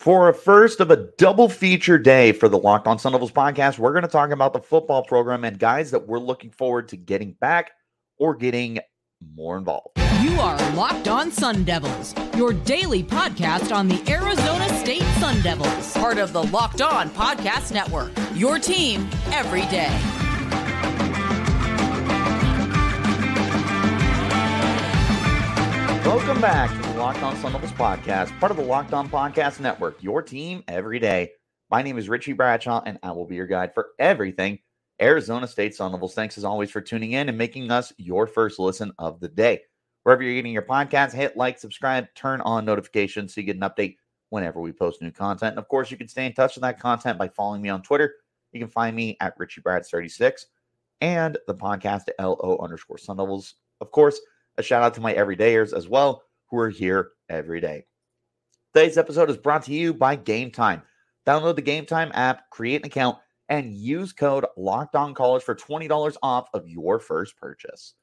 For a first of a double feature day for the Locked On Sun Devils podcast, we're going to talk about the football program and guys that we're looking forward to getting back or getting more involved. You are Locked On Sun Devils, your daily podcast on the Arizona State Sun Devils, part of the Locked On Podcast Network. Your team every day. Welcome back Locked On Sun Devils podcast, part of the Locked On Podcast Network, your team every day. My name is Richie Bradshaw, and I will be your guide for everything Arizona State Sun Devils. Thanks as always for tuning in and making us your first listen of the day. Wherever you're getting your podcast, hit like, subscribe, turn on notifications so you get an update whenever we post new content. And of course, you can stay in touch with that content by following me on Twitter. You can find me at Richie Brads36 and the podcast at LO underscore Sun Devils. Of course, a shout out to my everydayers as well, who are here every day. Today's episode is brought to you by Game Time. Download the Game Time app, create an account, and use code Locked On College for $20 off of your first purchase.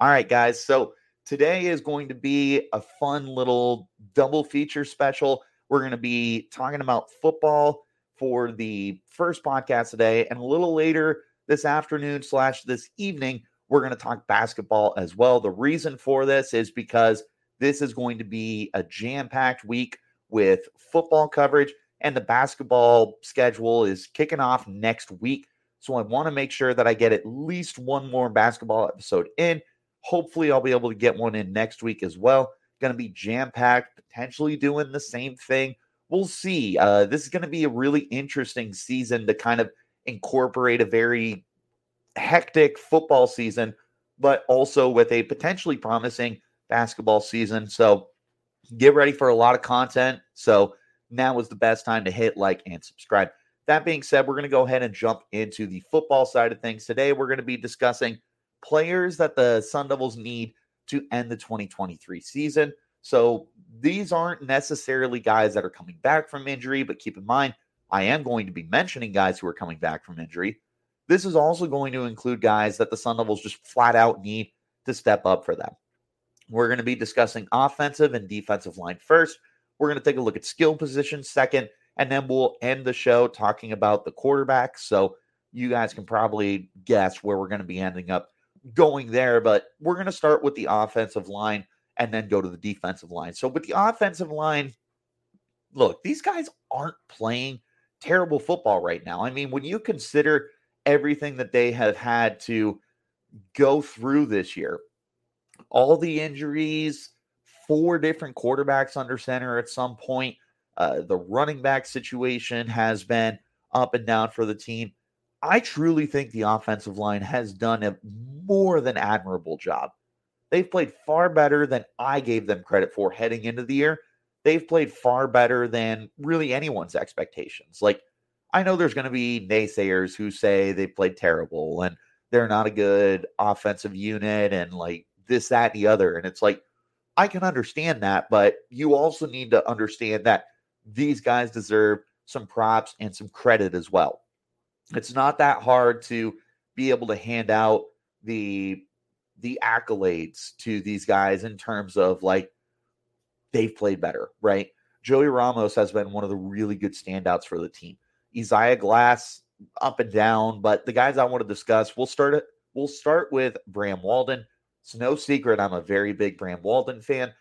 All right, guys. So today is going to be a fun little double feature special. We're going to be talking about football for the first podcast today, and a little later this afternoon slash this evening, we're going to talk basketball as well. The reason for this is because this is going to be a jam packed week with football coverage, and the basketball schedule is kicking off next week. So I want to make sure that I get at least one more basketball episode in. Hopefully, I'll be able to get one in next week as well. Going to be jam packed, potentially doing the same thing. We'll see. Uh, this is going to be a really interesting season to kind of incorporate a very hectic football season, but also with a potentially promising basketball season. So get ready for a lot of content. So now is the best time to hit like and subscribe. That being said, we're going to go ahead and jump into the football side of things. Today, we're going to be discussing players that the Sun Devils need to end the 2023 season. So these aren't necessarily guys that are coming back from injury, but keep in mind, I am going to be mentioning guys who are coming back from injury. This is also going to include guys that the Sun Devils just flat out need to step up for them. We're going to be discussing offensive and defensive line first. We're going to take a look at skill positions second, and then we'll end the show talking about the quarterback. So you guys can probably guess where we're going to be ending up going there, but we're going to start with the offensive line and then go to the defensive line. So with the offensive line, look, these guys aren't playing terrible football right now. I mean, when you consider everything that they have had to go through this year. All the injuries, four different quarterbacks under center at some point. Uh, the running back situation has been up and down for the team. I truly think the offensive line has done a more than admirable job. They've played far better than I gave them credit for heading into the year. They've played far better than really anyone's expectations. Like I know there's going to be naysayers who say they played terrible and they're not a good offensive unit and like this, that, and the other. And it's like, I can understand that, but you also need to understand that these guys deserve some props and some credit as well. It's not that hard to be able to hand out the the accolades to these guys in terms of like they've played better, right? Joey Ramos has been one of the really good standouts for the team. Isaiah Glass up and down, but the guys I want to discuss, we'll start it. We'll start with Bram Walden. It's no secret I'm a very big Bram Walden fan.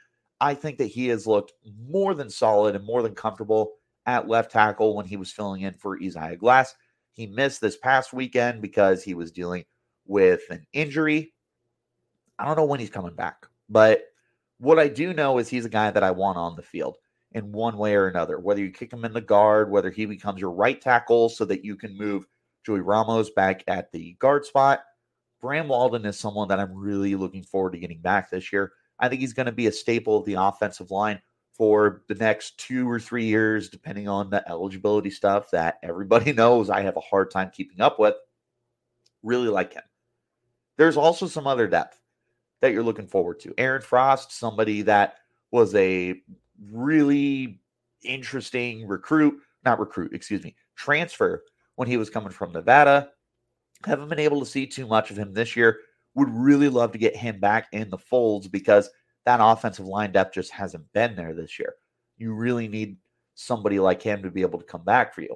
I think that he has looked more than solid and more than comfortable at left tackle when he was filling in for Isaiah Glass. He missed this past weekend because he was dealing with an injury. I don't know when he's coming back, but what I do know is he's a guy that I want on the field in one way or another. Whether you kick him in the guard, whether he becomes your right tackle so that you can move Joey Ramos back at the guard spot. Bram Walden is someone that I'm really looking forward to getting back this year. I think he's going to be a staple of the offensive line for the next two or three years, depending on the eligibility stuff that everybody knows I have a hard time keeping up with. Really like him. There's also some other depth that you're looking forward to. Aaron Frost, somebody that was a really interesting recruit, not recruit, excuse me, transfer when he was coming from Nevada. Haven't been able to see too much of him this year. Would really love to get him back in the folds because that offensive line depth just hasn't been there this year. You really need somebody like him to be able to come back for you.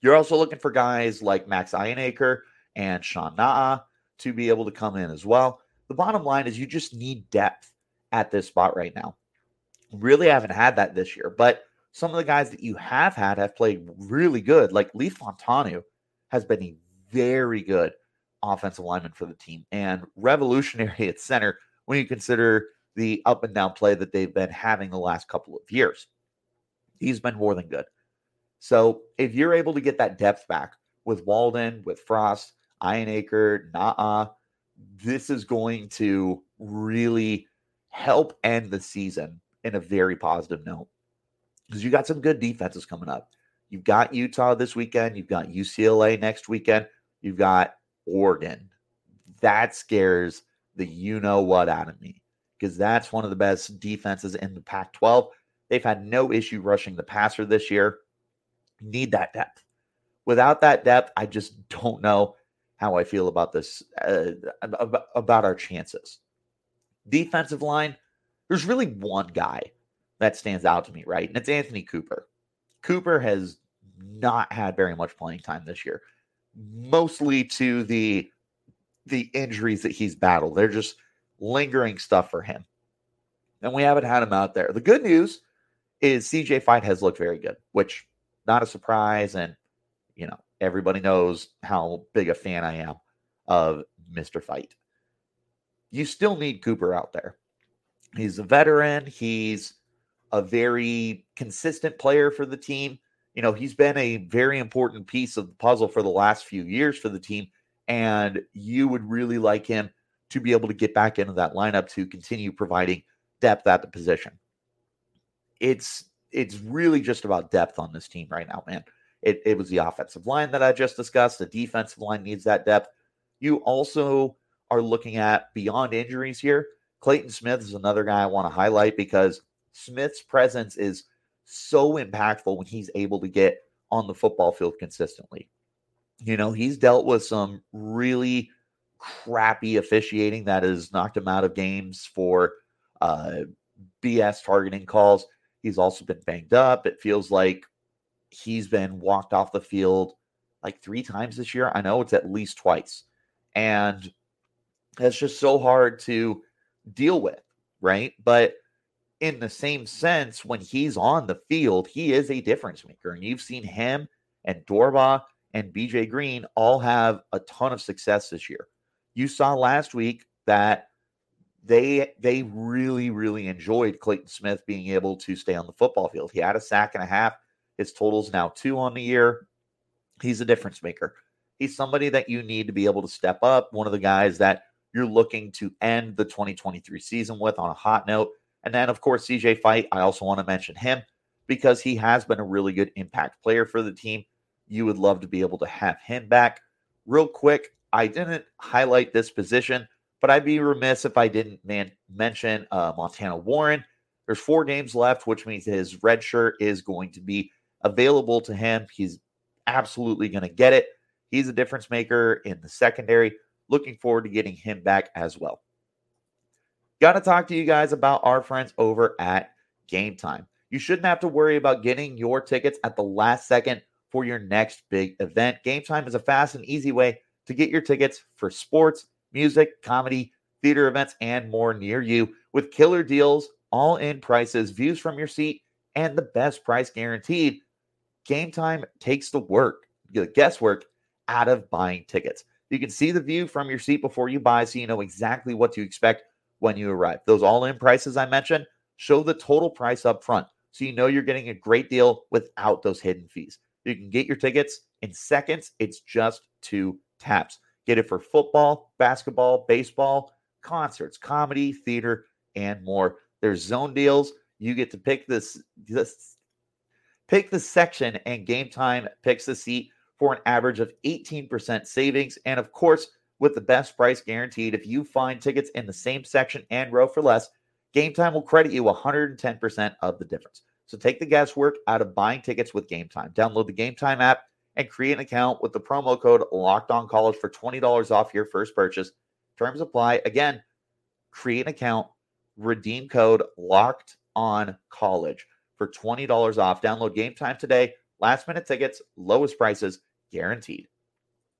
You're also looking for guys like Max Iheanachor and Sean Naa to be able to come in as well. The bottom line is you just need depth at this spot right now. Really haven't had that this year, but some of the guys that you have had have played really good. Like Leif Fautanu has been a very good offensive lineman for the team and revolutionary at center when you consider the up and down play that they've been having the last couple of years. He's been more than good. So if you're able to get that depth back with Walden, with Frost, Iheanachor, Naa, this is going to really help end the season in a very positive note. Because you got some good defenses coming up. You've got Utah this weekend. You've got UCLA next weekend. You've got Oregon. That scares the you know what out of me because that's one of the best defenses in the Pac 12. They've had no issue rushing the passer this year. Need that depth. Without that depth, I just don't know how I feel about this, uh, about our chances. Defensive line, there's really one guy that stands out to me, right? And it's Anthony Cooper. Cooper has not had very much playing time this year, mostly to the the injuries that he's battled. They're just lingering stuff for him. And we haven't had him out there. The good news is CJ Fite has looked very good, which not a surprise. And, you know, everybody knows how big a fan I am of Mr. Fite. You still need Cooper out there. He's a veteran. He's a very consistent player for the team. You know, he's been a very important piece of the puzzle for the last few years for the team. And you would really like him to be able to get back into that lineup to continue providing depth at the position. It's it's really just about depth on this team right now, man. It, it was the offensive line that I just discussed. The defensive line needs that depth. You also are looking at beyond injuries here. Clayton Smith is another guy I want to highlight because Smith's presence is so impactful when he's able to get on the football field consistently. You know, he's dealt with some really crappy officiating that has knocked him out of games for uh, BS targeting calls. He's also been banged up. It feels like he's been walked off the field like three times this year. I know it's at least twice. And it's just so hard to deal with, right? But in the same sense, when he's on the field, he is a difference maker. And you've seen him and Dorbah and BJ Green all have a ton of success this year. You saw last week that they they really really enjoyed Clayton Smith being able to stay on the football field. He had a sack and a half. His total's now two on the year. He's a difference maker. He's somebody that you need to be able to step up. One of the guys that you're looking to end the 2023 season with on a hot note. And then, of course, CJ Fite. I also want to mention him because he has been a really good impact player for the team. You would love to be able to have him back. Real quick, I didn't highlight this position, but I'd be remiss if I didn't man- mention uh, Montana Warren. There's four games left, which means his red shirt is going to be available to him. He's absolutely going to get it. He's a difference maker in the secondary. Looking forward to getting him back as well. Got to talk to you guys about our friends over at Game Time. You shouldn't have to worry about getting your tickets at the last second for your next big event. Game Time is a fast and easy way to get your tickets for sports, music, comedy, theater events, and more near you with killer deals, all in prices, views from your seat, and the best price guaranteed. Game time takes the work, the guesswork out of buying tickets. You can see the view from your seat before you buy so you know exactly what to expect when you arrive. Those all in prices I mentioned show the total price up front so you know you're getting a great deal without those hidden fees. You can get your tickets in seconds. It's just two taps. Get it for football, basketball, baseball, concerts, comedy, theater, and more. There's zone deals. You get to pick this, this pick the section, and game time picks the seat for an average of 18% savings. And of course, with the best price guaranteed, if you find tickets in the same section and row for less, Game Time will credit you 110% of the difference. So take the guesswork out of buying tickets with Game Time. Download the Game Time app and create an account with the promo code Locked On College for $20 off your first purchase. Terms apply. Again, create an account, redeem code Locked On College for $20 off. Download game time today. Last minute tickets, lowest prices guaranteed.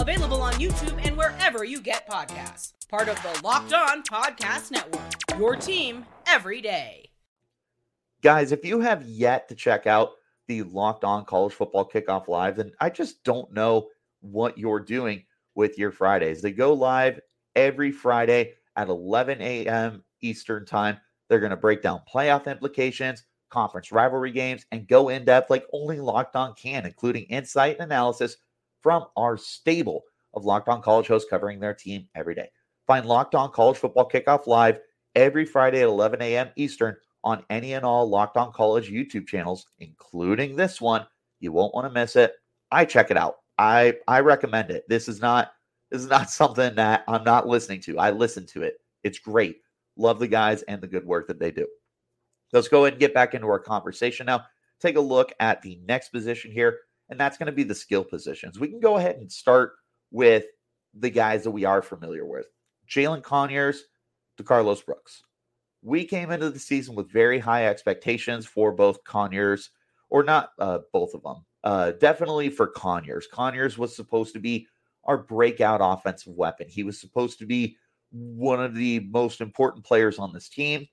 Available on YouTube and wherever you get podcasts. Part of the Locked On Podcast Network. Your team every day. Guys, if you have yet to check out the Locked On College Football Kickoff Live, then I just don't know what you're doing with your Fridays. They go live every Friday at 11 a.m. Eastern Time. They're going to break down playoff implications, conference rivalry games, and go in depth like only Locked On can, including insight and analysis from our stable of Locked On College hosts covering their team every day. Find Locked On College Football Kickoff Live every Friday at 11 a.m. Eastern on any and all Locked On College YouTube channels, including this one. You won't want to miss it. I check it out. I I recommend it. This is not this is not something that I'm not listening to. I listen to it. It's great. Love the guys and the good work that they do. Let's go ahead and get back into our conversation now. Take a look at the next position here, and that's going to be the skill positions. We can go ahead and start with the guys that we are familiar with Jalin Conyers DeCarlos Brooks. We came into the season with very high expectations for both Conyers, or not uh, both of them. Uh, definitely for Conyers. Conyers was supposed to be our breakout offensive weapon. He was supposed to be one of the most important players on this team.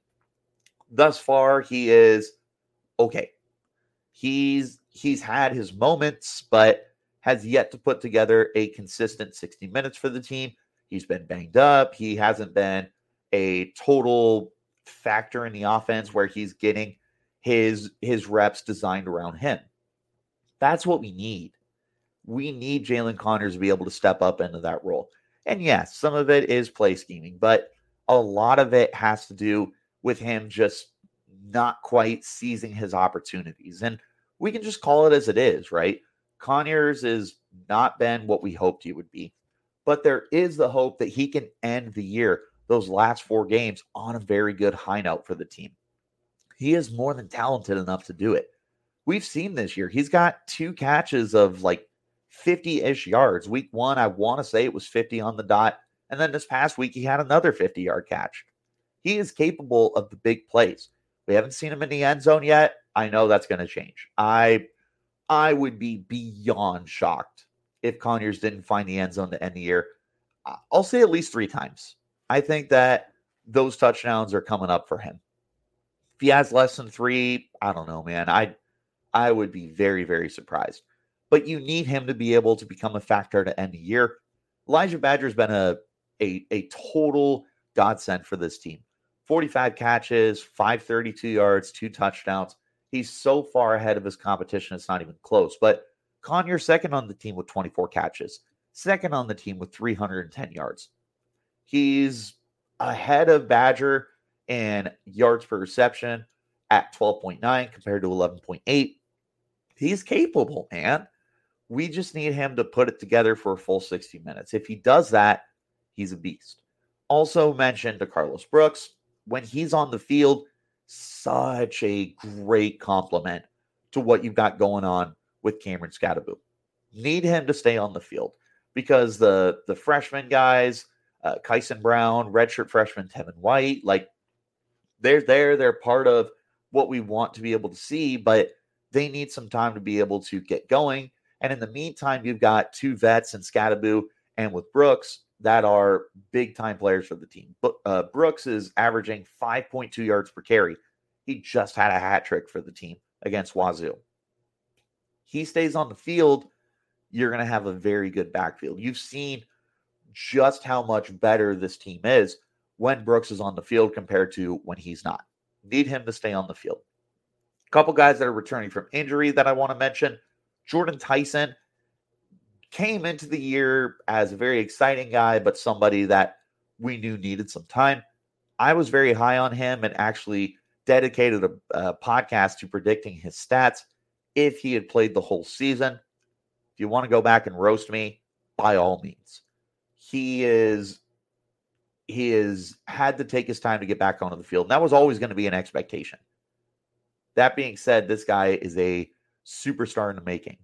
Thus far, he is okay. He's he's had his moments, but has yet to put together a consistent 60 minutes for the team. He's been banged up. He hasn't been a total factor in the offense where he's getting his his reps designed around him. That's what we need. We need Jalin Conyers to be able to step up into that role. And yes, some of it is play scheming, but a lot of it has to do with him just not quite seizing his opportunities. And we can just call it as it is, right? Conyers has not been what we hoped he would be, but there is the hope that he can end the year, those last four games, on a very good high note for the team. He is more than talented enough to do it. We've seen this year. He's got two catches of like 50 ish yards. Week one, I want to say it was 50 on the dot. And then this past week, he had another 50 yard catch. He is capable of the big plays. We haven't seen him in the end zone yet. I know that's going to change. I I would be beyond shocked if Conyers didn't find the end zone to end the year. I'll say at least three times. I think that those touchdowns are coming up for him. If he has less than three, I don't know, man. I I would be very, very surprised. But you need him to be able to become a factor to end the year. Elijhah Badger's been a a, a total godsend for this team. 45 catches, 532 yards, two touchdowns. He's so far ahead of his competition, it's not even close. But Conyers second on the team with 24 catches, second on the team with 310 yards. He's ahead of Badger in yards per reception at 12.9 compared to 11.8. He's capable, man. We just need him to put it together for a full 60 minutes. If he does that, he's a beast. Also mentioned DeCarlos Brooks, when he's on the field, such a great compliment to what you've got going on with Cameron Skattebo. Need him to stay on the field because the the freshman guys, uh, Kyson Brown, redshirt freshman Tevin White, like they're there, they're part of what we want to be able to see, but they need some time to be able to get going. And in the meantime, you've got two vets in Skattebo and with Brooks that are big time players for the team. But uh, Brooks is averaging 5.2 yards per carry. He just had a hat trick for the team against Wazoo. He stays on the field, you're going to have a very good backfield. You've seen just how much better this team is when Brooks is on the field compared to when he's not. Need him to stay on the field. A couple guys that are returning from injury that I want to mention Jordyn Tyson came into the year as a very exciting guy, but somebody that we knew needed some time. I was very high on him and actually dedicated a, a podcast to predicting his stats if he had played the whole season. If you want to go back and roast me, by all means. He is he has had to take his time to get back onto the field. And that was always going to be an expectation. That being said, this guy is a superstar in the making.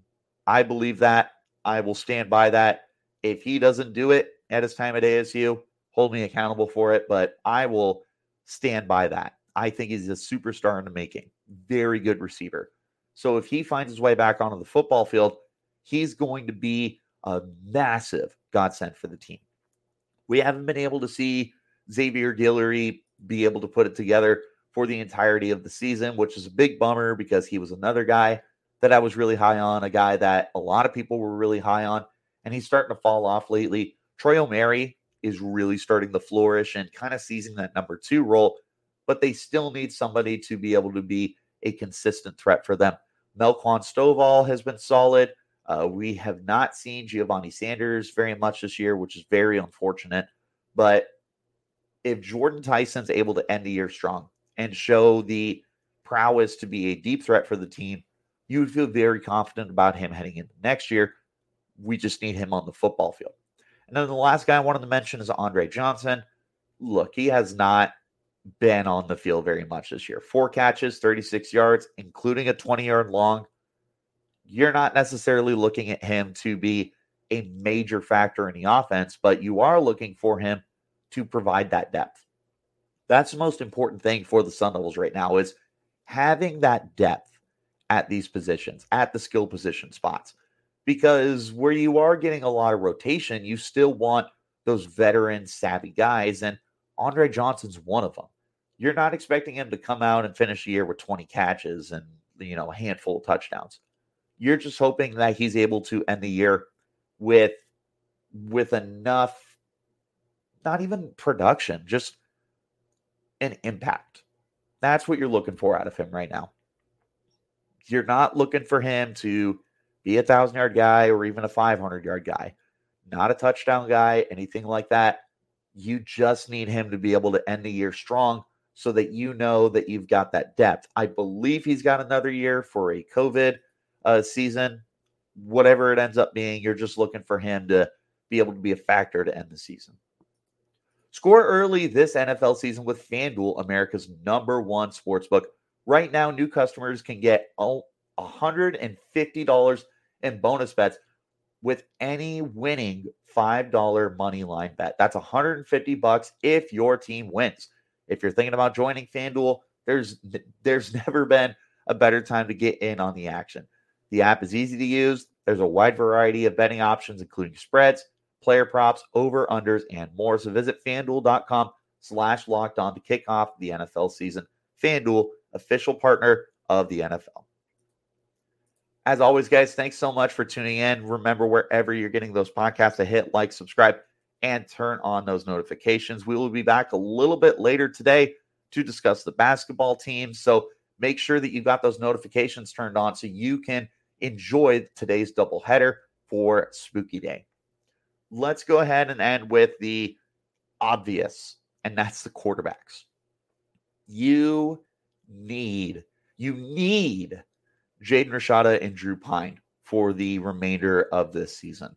I believe that. I will stand by that. If he doesn't do it at his time at ASU, hold me accountable for it, but I will stand by that. I think he's a superstar in the making. Very good receiver. So if he finds his way back onto the football field, he's going to be a massive godsend for the team. We haven't been able to see Xavier Guillory be able to put it together for the entirety of the season, which is a big bummer because he was another guy that I was really high on, a guy that a lot of people were really high on, and he's starting to fall off lately. Troy Omeire is really starting to flourish and kind of seizing that number two role, but they still need somebody to be able to be a consistent threat for them. Melquan Stovall has been solid. Uh, we have not seen Giovanni Sanders very much this year, which is very unfortunate. But if Jordyn Tyson's able to end the year strong and show the prowess to be a deep threat for the team, you would feel very confident about him heading into next year. We just need him on the football field. And then the last guy I wanted to mention is Andre Johnson. Look, he has not been on the field very much this year. Four catches, 36 yards, including a 20 yard long. You're not necessarily looking at him to be a major factor in the offense, but you are looking for him to provide that depth. That's the most important thing for the Sun Devils right now is having that depth at these positions, at the skill position spots. Because where you are getting a lot of rotation, you still want those veteran savvy guys. And Andre Johnson's one of them you're not expecting him to come out and finish the year with 20 catches and you know a handful of touchdowns. You're just hoping that he's able to end the year with with enough not even production, just an impact. That's what you're looking for out of him right now. You're not looking for him to be a thousand yard guy or even a 500 yard guy, not a touchdown guy, anything like that. You just need him to be able to end the year strong so that you know that you've got that depth. I believe he's got another year for a COVID uh, season. Whatever it ends up being, you're just looking for him to be able to be a factor to end the season. Score early this NFL season with FanDuel, America's number one sports book. Right now, new customers can get $150 in bonus bets with any winning $5 money line bet. That's 150 bucks if your team wins. If you're thinking about joining FanDuel, there's there's never been a better time to get in on the action. The app is easy to use. There's a wide variety of betting options, including spreads, player props, over unders, and more. So visit fanduel.com slash locked on to kick off the NFL season. FanDuel, official partner of the NFL. As always, guys, thanks so much for tuning in. Remember, wherever you're getting those podcasts, to hit like, subscribe, and turn on those notifications. We will be back a little bit later today to discuss the basketball team. So make sure that you've got those notifications turned on so you can enjoy today's doubleheader for Spooky Day. Let's go ahead and end with the obvious, and that's the quarterbacks. You need, you need Jaden Rashada and Drew Pyne for the remainder of this season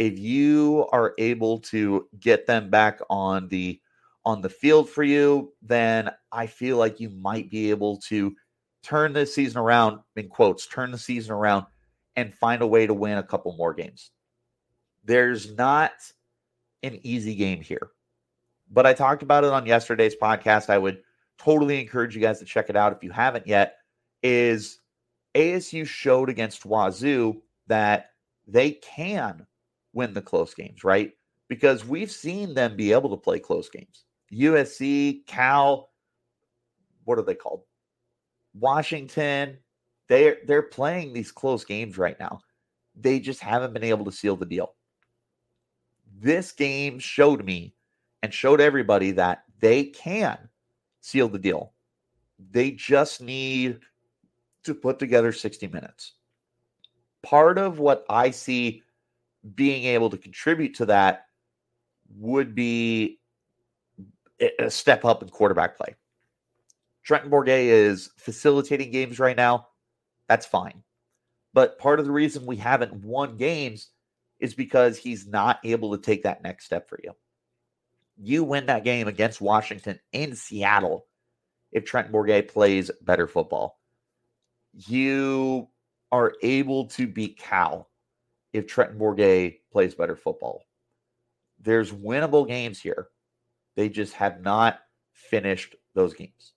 if you are able to get them back on the on the field for you, then I feel like you might be able to turn this season around in quotes, turn the season around and find a way to win a couple more games. There's not an easy game here. But I talked about it on yesterday's podcast. I would totally encourage you guys to check it out if you haven't yet. Is ASU showed against Wazoo that they can win the close games, right? Because we've seen them be able to play close games. USC, Cal, what are they called? Washington. They're they're playing these close games right now. They just haven't been able to seal the deal. This game showed me and showed everybody that they can seal the deal. They just need to put together 60 minutes. Part of what I see being able to contribute to that would be a step up in quarterback play. Trenton Bourguet is facilitating games right now. That's fine. But part of the reason we haven't won games is because he's not able to take that next step for you. You win that game against Washington in Seattle if Trenton Bourguet plays better football. You are able to beat Cal if Trenton Bourguet plays better football. There's winnable games here. They just have not finished those games.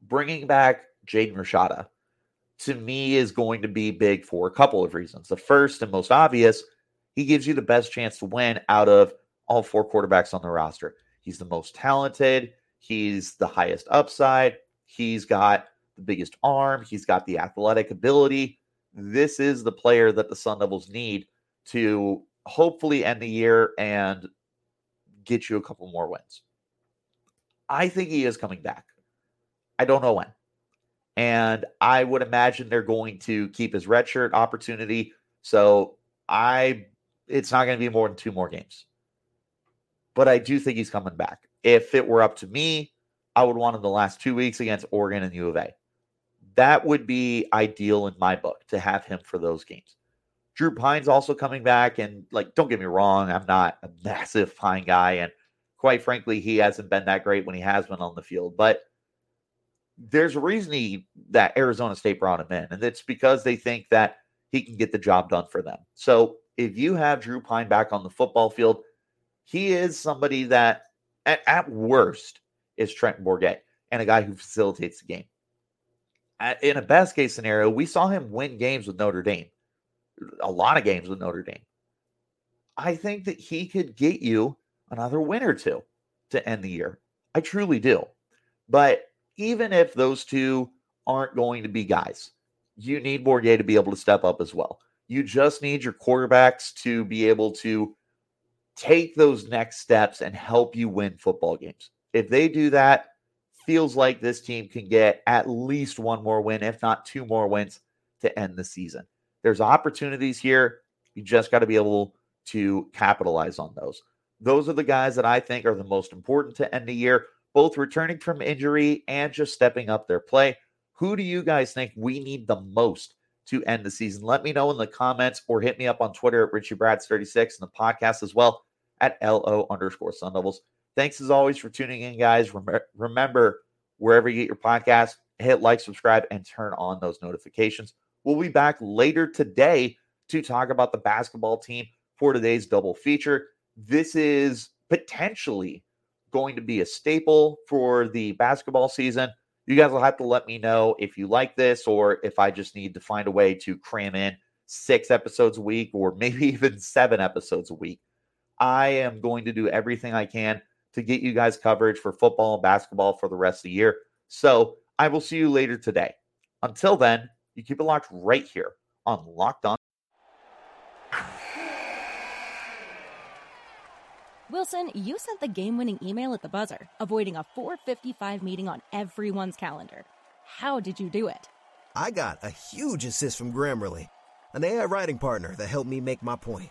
Bringing back Jaden Rashada to me is going to be big for a couple of reasons. The first and most obvious, he gives you the best chance to win out of all four quarterbacks on the roster. He's the most talented, he's the highest upside, he's got the biggest arm, he's got the athletic ability. This is the player that the Sun Devils need to hopefully end the year and get you a couple more wins. I think he is coming back. I don't know when. And I would imagine they're going to keep his redshirt opportunity. So I it's not going to be more than two more games. But I do think he's coming back. If it were up to me, I would want him the last two weeks against Oregon and U of A. That would be ideal in my book to have him for those games. Drew Pyne's also coming back, and like, don't get me wrong, I'm not a massive Pyne guy, and quite frankly, he hasn't been that great when he has been on the field. But there's a reason he, that Arizona State brought him in, and it's because they think that he can get the job done for them. So if you have Drew Pyne back on the football field, he is somebody that, at, at worst, is Trent Bourguet and a guy who facilitates the game. At, in a best case scenario, we saw him win games with Notre Dame, a lot of games with Notre Dame. I think that he could get you another win or two to end the year. I truly do. But even if those two aren't going to be guys, you need Bourguet to be able to step up as well. You just need your quarterbacks to be able to take those next steps and help you win football games. If they do that, feels like this team can get at least one more win, if not two more wins to end the season. There's opportunities here. You just got to be able to capitalize on those. Those are the guys that I think are the most important to end the year, both returning from injury and just stepping up their play. Who do you guys think we need the most to end the season? Let me know in the comments or hit me up on Twitter at Richie Brads 36 and the podcast as well at LO underscore Sun Devils. Thanks as always for tuning in, guys. Rem- remember, wherever you get your podcast, hit like, subscribe, and turn on those notifications. We'll be back later today to talk about the basketball team for today's double feature. This is potentially going to be a staple for the basketball season. You guys will have to let me know if you like this or if I just need to find a way to cram in six episodes a week or maybe even seven episodes a week. I am going to do everything I can to get you guys coverage for football and basketball for the rest of the year. So I will see you later today. Until then, you keep it locked right here on Locked On. Wilson, you sent the game winning email at the buzzer, avoiding a 455 meeting on everyone's calendar. How did you do it? I got a huge assist from Grammarly, an AI writing partner that helped me make my point.